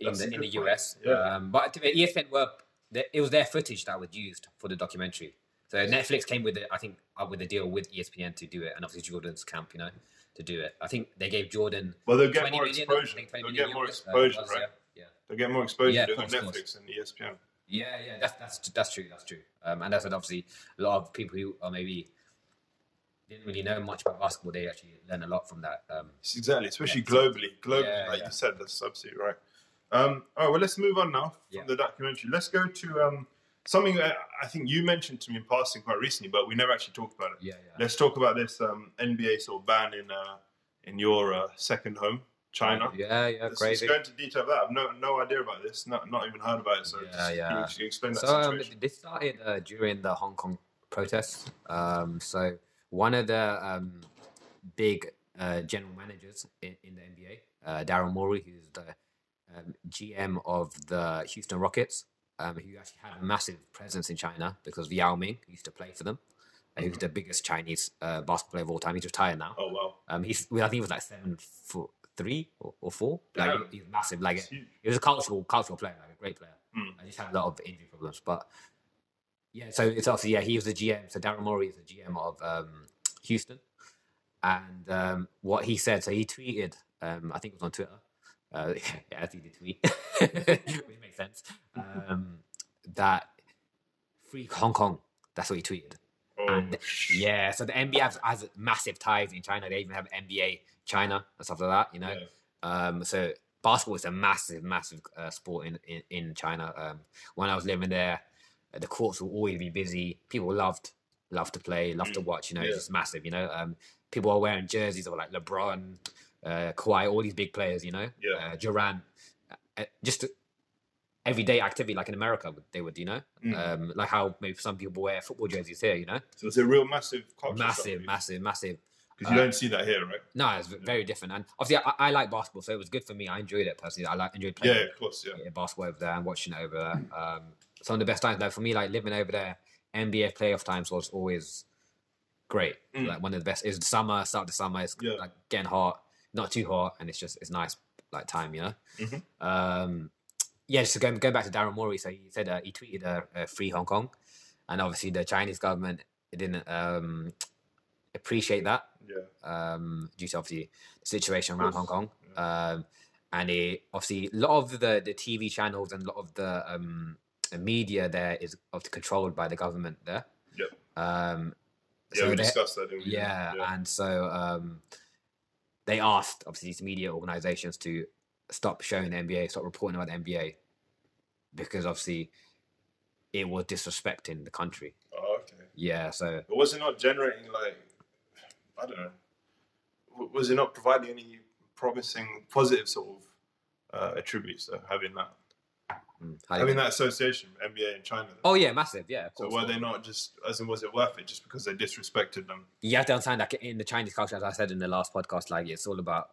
in the in the point. US. Yeah. Um, but ESPN were it was their footage that was used for the documentary. So Netflix came with it, I think, with a deal with ESPN to do it, and obviously Jordan's camp, you know, to do it. I think they gave Jordan Well, they'll get 20 more million, exposure. think 20 They'll get more uh, exposure, was, right? Yeah. They'll get more exposure Yeah, doing of it on course, of Netflix and ESPN. Yeah, yeah, that's that's that's true. That's true. Um, and that's what obviously a lot of people who are maybe didn't really know much about basketball. They actually learn a lot from that. Um, exactly, especially Yeah. globally. Globally, Yeah, like yeah. you said, that's absolutely right. Um, all right, well, let's move on now from Yeah. the documentary. Let's go to um, something I think you mentioned to me in passing quite recently, but we never actually talked about it. yeah, yeah. Let's talk about this um, NBA sort of ban in uh, in your uh, second home, China. Yeah, yeah, Let's, crazy. let's go into detail of that. I've no, no idea about this, not, not even heard about it. So Yeah, just, yeah. Can, you, explain that So um, this started uh, during the Hong Kong protests. Um, so one of the um, big uh, general managers in, in the NBA, uh, Daryl Morey, who's the um, GM of the Houston Rockets, um, who actually had a massive presence in China because Yao Ming used to play for them. Uh, Who's the biggest Chinese uh, basketball player of all time? He's retired now. oh, wow. Um, he's well, I think he was like seven foot three or, or four. Like he- he's massive. Like he was a cultural cultural player, like a great player. Hmm. I just had a lot of injury problems, but yeah. So it's obviously yeah, he was the GM. So Daryl Morey is the GM of um, Houston, and um, what he said. So he tweeted. Um, I think it was on Twitter. Uh, as he did tweet, which makes sense. Um, that free Hong Kong. That's what he tweeted. Oh, And yeah, so the NBA has, has massive ties in China. They even have NBA China and stuff like that. You know, yeah. um, so basketball is a massive, massive uh, sport in, in in China. Um, when I was living there, uh, the courts will always be busy. People loved loved to play, loved to watch. You know, Yeah. it's just massive. You know, um, people are wearing jerseys of like LeBron, uh, Kawhi, all these big players. You know, Yeah. uh, Durant. Uh, just everyday activity like in America they would, you know, Mm. um, like how maybe some people wear football jerseys here. You know, So it's a real massive culture massive, massive, massive. Because you uh, don't see that here, right? No, it's v- very different. And obviously, I, I like basketball, so it was good for me. I enjoyed it personally. I like enjoyed playing. Yeah, of course, yeah. yeah, basketball over there and watching it over there. Um, some of the best times, though, for me, like living over there, NBA playoff times was always great. Mm. Like one of the best. is the summer, start of the summer. It's Yeah. like getting hot, not too hot, and it's just it's nice like time, you know. Mhm. Um, yeah. So going going back to Daryl Morey, so he said uh, he tweeted uh, uh, free Hong Kong, and obviously the Chinese government didn't um, appreciate that Yeah. um, due to obviously the situation around Hong Kong. Um, and it obviously a lot of the, the TV channels and a lot of the um, the media there is obviously controlled by the government there. Yep. Um, Yeah, so we discussed that, didn't we? yeah, and so um, they asked obviously these media organizations to stop showing the NBA, stop reporting about the NBA, because obviously it was disrespecting the country. Oh, okay. Yeah, so But was it not generating like I don't know? Was it not providing any promising positive sort of uh, attributes to having that mm, how do you mean? that association NBA in China? oh yeah, massive, yeah. So course. were they not just as in was it worth it just because they disrespected them? you have to understand that in the Chinese culture, as I said in the last podcast, like it's all about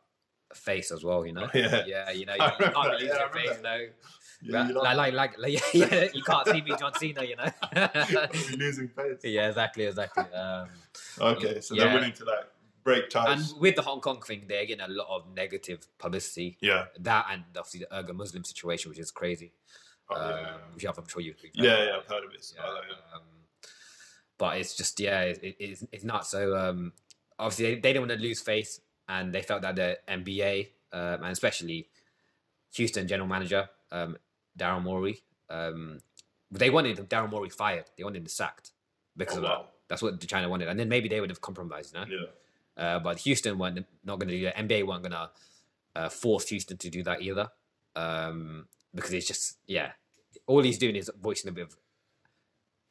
face as well, you know. Yeah. yeah, you know, you, I you can't remember lose yeah, your face, you know. Yeah, you like, like, like, like, yeah, yeah, you can't see me, John Cena, you know. Losing face. yeah, exactly, exactly. Um, Okay, so Yeah. they're willing to like break ties. and with the Hong Kong thing, they're getting a lot of negative publicity. yeah. That and obviously the Uyghur Muslim situation, which is crazy. Oh, um, yeah. Which I'm sure you've heard Yeah, yeah, I've heard of it. Yeah, like it. um, but it's just yeah, it, it- it's it's nuts. So um, obviously they, they didn't want to lose face, and they felt that the NBA um, and especially Houston general manager um, Daryl Morey, um, they wanted Daryl Morey fired. They wanted him sacked because Oh, of wow. that. That's what the China wanted, and then maybe they would have compromised, you know. Yeah. Uh, but Houston weren't not going to do that. NBA weren't going to uh, force Houston to do that either, um, because it's just yeah, all he's doing is voicing a bit of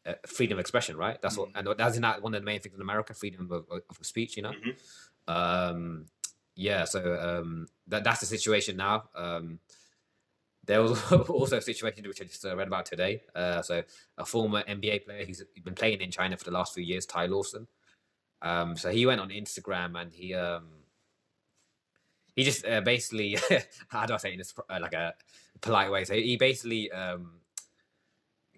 uh, freedom of expression, right? That's what, and that's not one of the main things in America, freedom of, of speech, you know. Mhm. Um, yeah, so um, that that's the situation now. Um, there was also a situation which I just uh, read about today. Uh, so a former NBA player who's been playing in China for the last few years, Ty Lawson. Um, so he went on Instagram and he um, he just uh, basically how do I say it in this uh, like a polite way? So he basically um,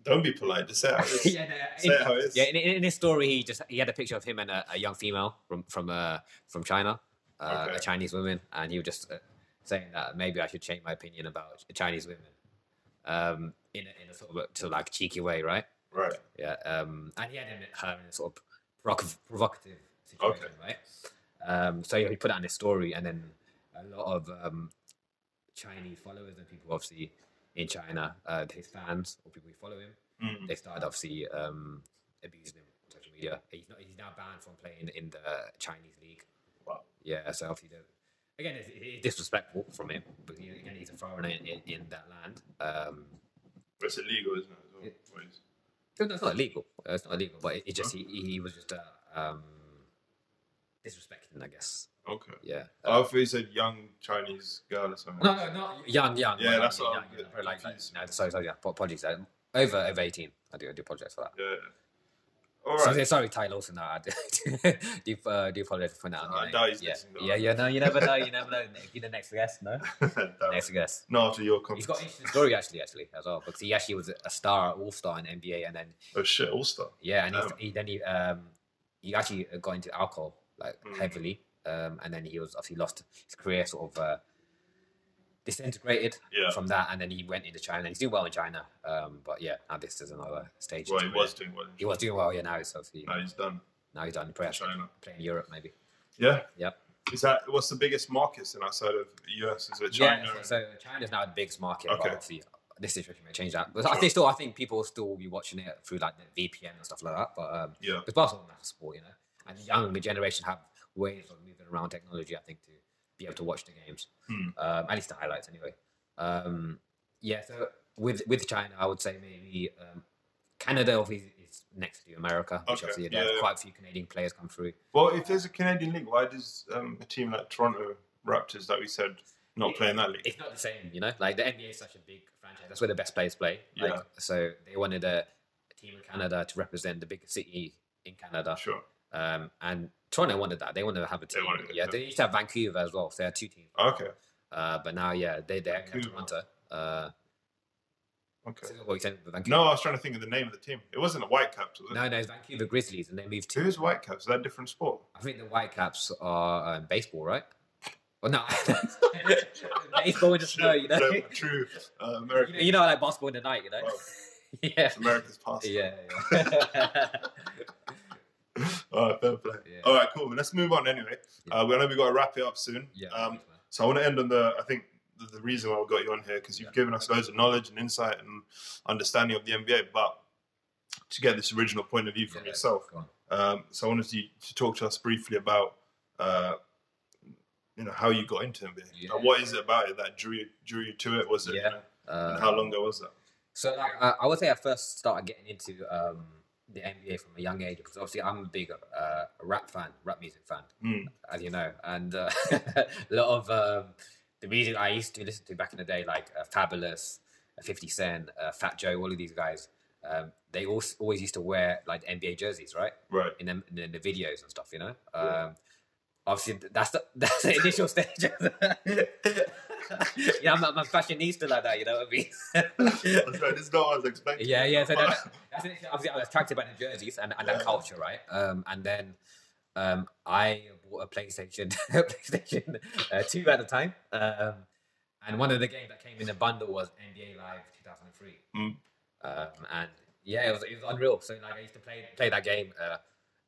Don't be polite. Just say it. how it is. yeah, no, Say in- it how it is. yeah, in, in his story, he just he had a picture of him and a, a young female from from uh, from China, uh, Okay. a Chinese woman, and he was just uh, saying that maybe I should change my opinion about Chinese women, um, in a, in a sort of a, of like cheeky way, right? Right. Yeah, um, and he had him- her in a sort of provocative situation, right? Um, so he put out in his story, and then a lot of um, Chinese followers and people obviously in China, uh, his fans or people who follow him, Mm. they started obviously um, abusing him on social media. He's not. He's now banned from playing in the Chinese league. Wow. Yeah. So obviously, again, it's, it's disrespectful from him. But again, he's a foreigner in, in, in that land. Um, But it's illegal, isn't it? as well? It- no, it's not illegal. Uh, it's not illegal. But it, it just he, he was just uh, um, disrespecting, I guess. Okay. Yeah. I thought you said young Chinese girl or something. No, no, not young, young. Yeah, that's young, what young, I'm young, like, like, no, sorry, sorry, yeah, apologies. Uh, over, over eighteen. I do, I do apologize for that. Yeah. All So, sorry, Ty Lawson. No, I do, do, uh, do apologize for putting that on I your name. doubt he's yeah. yeah, yeah, no, you never know, you never know. Be the next guest, no? Next guest. No, after your He's got an interesting story actually, actually as well, because he actually was a star, all star in NBA, and then Oh shit, All Star. yeah, and he, he then he um he actually got into alcohol like Mm. heavily, um, and then he was obviously lost his career, sort of uh, disintegrated Yeah. from that, and then he went into China. and He's doing well in China, um, but yeah, now this is another stage. Well, he was doing well. He was doing well, yeah. Now he's obviously Now he's done. now he's done press, China. playing Europe maybe. Yeah. Yep. Is that what's the biggest markets in outside of the US? Is it China? Yeah, so, so China's now the biggest market. Okay. Obviously, this situation may change that. But I think still, I think people will still be watching it through like the VPN and stuff like that. But um, yeah. it's basketball massive sport, you know, and the younger generation have ways of moving around technology. I think to be able to watch the games, Hmm. um, at least the highlights anyway. Um, yeah, so with with China, I would say maybe um, Canada obviously is next to America, which Okay, obviously yeah, yeah. quite a few Canadian players come through. Well, if there's a Canadian league, why does um, a team like Toronto Raptors that we said not play in that league? It's not the same, you know. Like the NBA is such a big franchise. That's where the best players play. Like, Yeah. So they wanted a, a team in Canada to represent the biggest city in Canada. Sure. Um, and Toronto wanted that. They wanted to have a team. it, yeah, they used to have Vancouver as well. So they had two teams. Okay. Uh, but now, yeah, they they have. Toronto. Uh, Okay. So what you said, the Vancouver. No, I was trying to think of the name of the team. It wasn't the Whitecaps, was it? no, no, it's Vancouver Grizzlies, and they moved to. Who's Whitecaps? Is that a different sport? I think the Whitecaps are um, baseball, right? Well, no, baseball in the snow, you know. No, true uh, you know, you know, like basketball in the night, you know. Well, yeah, America's past. yeah, yeah. All right, fair play. Yeah. All right, cool. Let's move on anyway. Uh, we know we've got to wrap it up soon. yeah. Um, so I want to end on the. I think the, the reason why we got you on here because you've Yeah. given us loads of knowledge and insight and understanding of the NBA, but to get this original point of view from Yeah, yourself. Um, so I wanted you to talk to us briefly about, uh, you know, how you got into NBA. Yeah. Like, what is it about it that drew you, drew you to it? Was it? you know, Uh, and how long ago was that? So like, I, I would say I first started getting into um, the NBA from a young age because obviously I'm a big uh, rap fan, rap music fan, Mm. as you know, and uh, a lot of um, the music I used to listen to back in the day, like uh, Fabolous, uh, Fifty Cent, uh, Fat Joe, all of these guys, um, they all, always used to wear like NBA jerseys, right? Right. in the, in the videos and stuff, you know. Yeah. Um, obviously, that's the that's the initial stage. Yeah, I'm, I'm a fashionista like that, you know what I mean. That's right. This is not what I was expecting. yeah, yeah. So that, that's it. obviously I was attracted by the jerseys and, and Yeah. that culture, right? Um, and then um, I bought a PlayStation, PlayStation uh, Two at the time, um, and one of the games that came in the bundle was NBA Live 2003. Mm. Um, and yeah, it was it was unreal. So like I used to play play that game uh,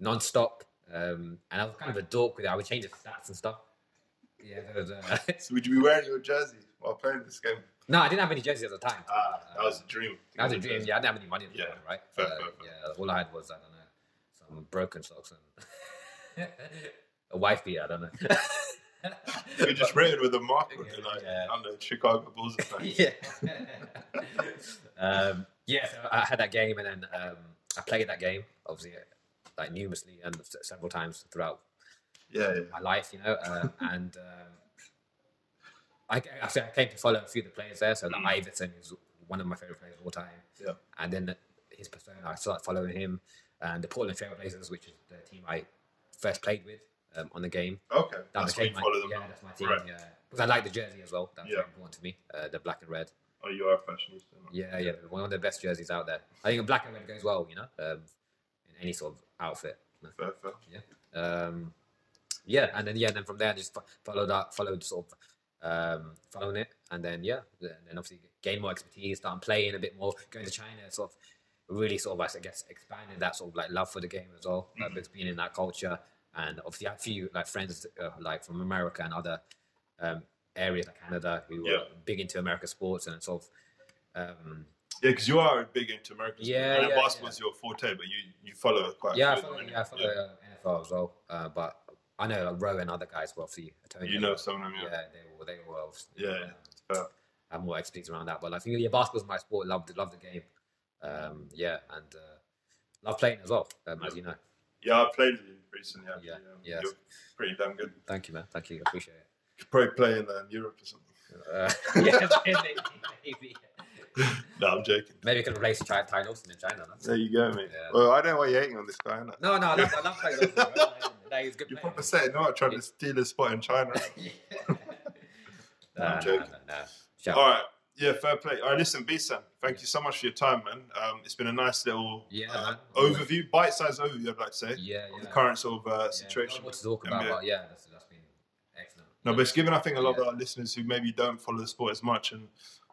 non-stop, um, and I was kind of a dork with it. I would change the stats and stuff. Yeah, there was, uh, So would you be wearing your jersey while playing this game? no, I didn't have any jerseys at the time. Ah, that was a dream. That was a dream. Yeah, I didn't have any money at the Yeah, time, right? fair, Uh, fair, fair. Yeah, all I had was I don't know some broken socks and a wife beater. I don't know. We just rated with a marker Yeah, tonight. yeah. The Chicago Bulls yeah. um, yeah, so I had that game and then um, I played that game, obviously, like numerously and several times throughout Yeah, yeah. my life, you know. Uh, and um, I, I, I came to follow a few of the players there. So, like Mm. Iverson is one of my favorite players of all time. Yeah. And then his persona, I started following him. And the Portland Trailblazers, which is the team I first played with um, on the game. Okay. That That's became my, follow them yeah, now. that's my team. Right. Yeah, because I like the jersey as well. That's Yeah. very important to me. Uh, the black and red. Oh, you are a fashionista. Yeah, yeah, one of the best jerseys out there. I think a black and red goes well, you know, um, in any sort of outfit. Fair, fair. Um, yeah, and then yeah, and then from there, I just fo- followed up, followed sort of um, following it, and then yeah, and then obviously gain more expertise, start playing a bit more, going to China, sort of really sort of I guess expanded that sort of like love for the game as well, like, Mhm. because being in that culture, and obviously I had a few like friends uh, like from America and other um, areas like Canada who were big into American sports and sort of. Um, Yeah, because you are big into American. Yeah, I know yeah, basketball's your forte, but you, you follow it quite yeah, I follow, yeah, I follow uh, NFL as well, uh, but I know like, Rowe and other guys, well, obviously, Tony, You know some of them, yeah, yeah. they were, they were obviously, Yeah, yeah, fair. have more expertise around that. But I think yeah, basketball's my sport. Love the love the game. Um, yeah, and uh, love playing as well. Um, as you know. Yeah, I played with you recently. Actually. Yeah, Um, yeah. You're pretty damn good. Thank you, man. Thank you. I appreciate it. Could probably play in um, Europe or something. Uh, yeah, maybe, maybe, no, I'm joking. maybe we can replace Ty, Ty Lawson in China. No, There you go, mate. Yeah. Well, I don't know why you're hating on this guy. innit? no, no I love, I love Ty Lawson. No, he's good You're proper setting out trying to steal a spot in China. yeah. I'm joking. Nah. All right. Yeah, fair play. All right, listen, B-San, thank you so much for your time, man. Um, it's been a nice little Yeah, uh, overview, bite-sized overview, I'd like to say, Yeah, of yeah. the current sort of uh, Yeah, situation. What to talk about? But yeah, that's, that's been excellent. No, but it's given, I think, a lot Yeah. of our listeners who maybe don't follow the sport as much and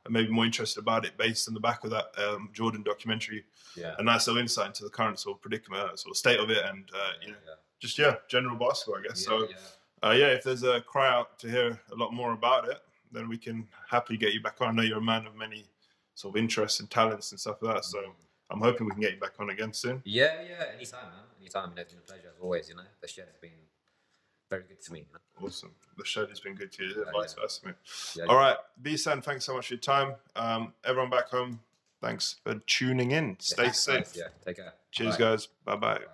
maybe more interested about it based on the back of that um, Jordan documentary, yeah. a nice little insight into the current sort of predicament, sort of state of it, and uh, you know, yeah, just yeah, general basketball, I guess. yeah, so yeah. uh, yeah, if there's a cry out to hear a lot more about it, then we can happily get you back on. I know you're a man of many sort of interests and talents and stuff like that, so I'm hoping we can get you back on again soon. Yeah, yeah, anytime, man. Anytime. I mean, it's been a pleasure as always, you know. The show's been very good to me, you know. Awesome. The show has been good to you, Yeah, vice yeah. versa, mate. Yeah, All right, B-San, thanks so much for your time. Um, everyone back home, thanks for tuning in. Stay safe. Yeah, take care. Cheers, Bye. guys. Bye bye. Bye.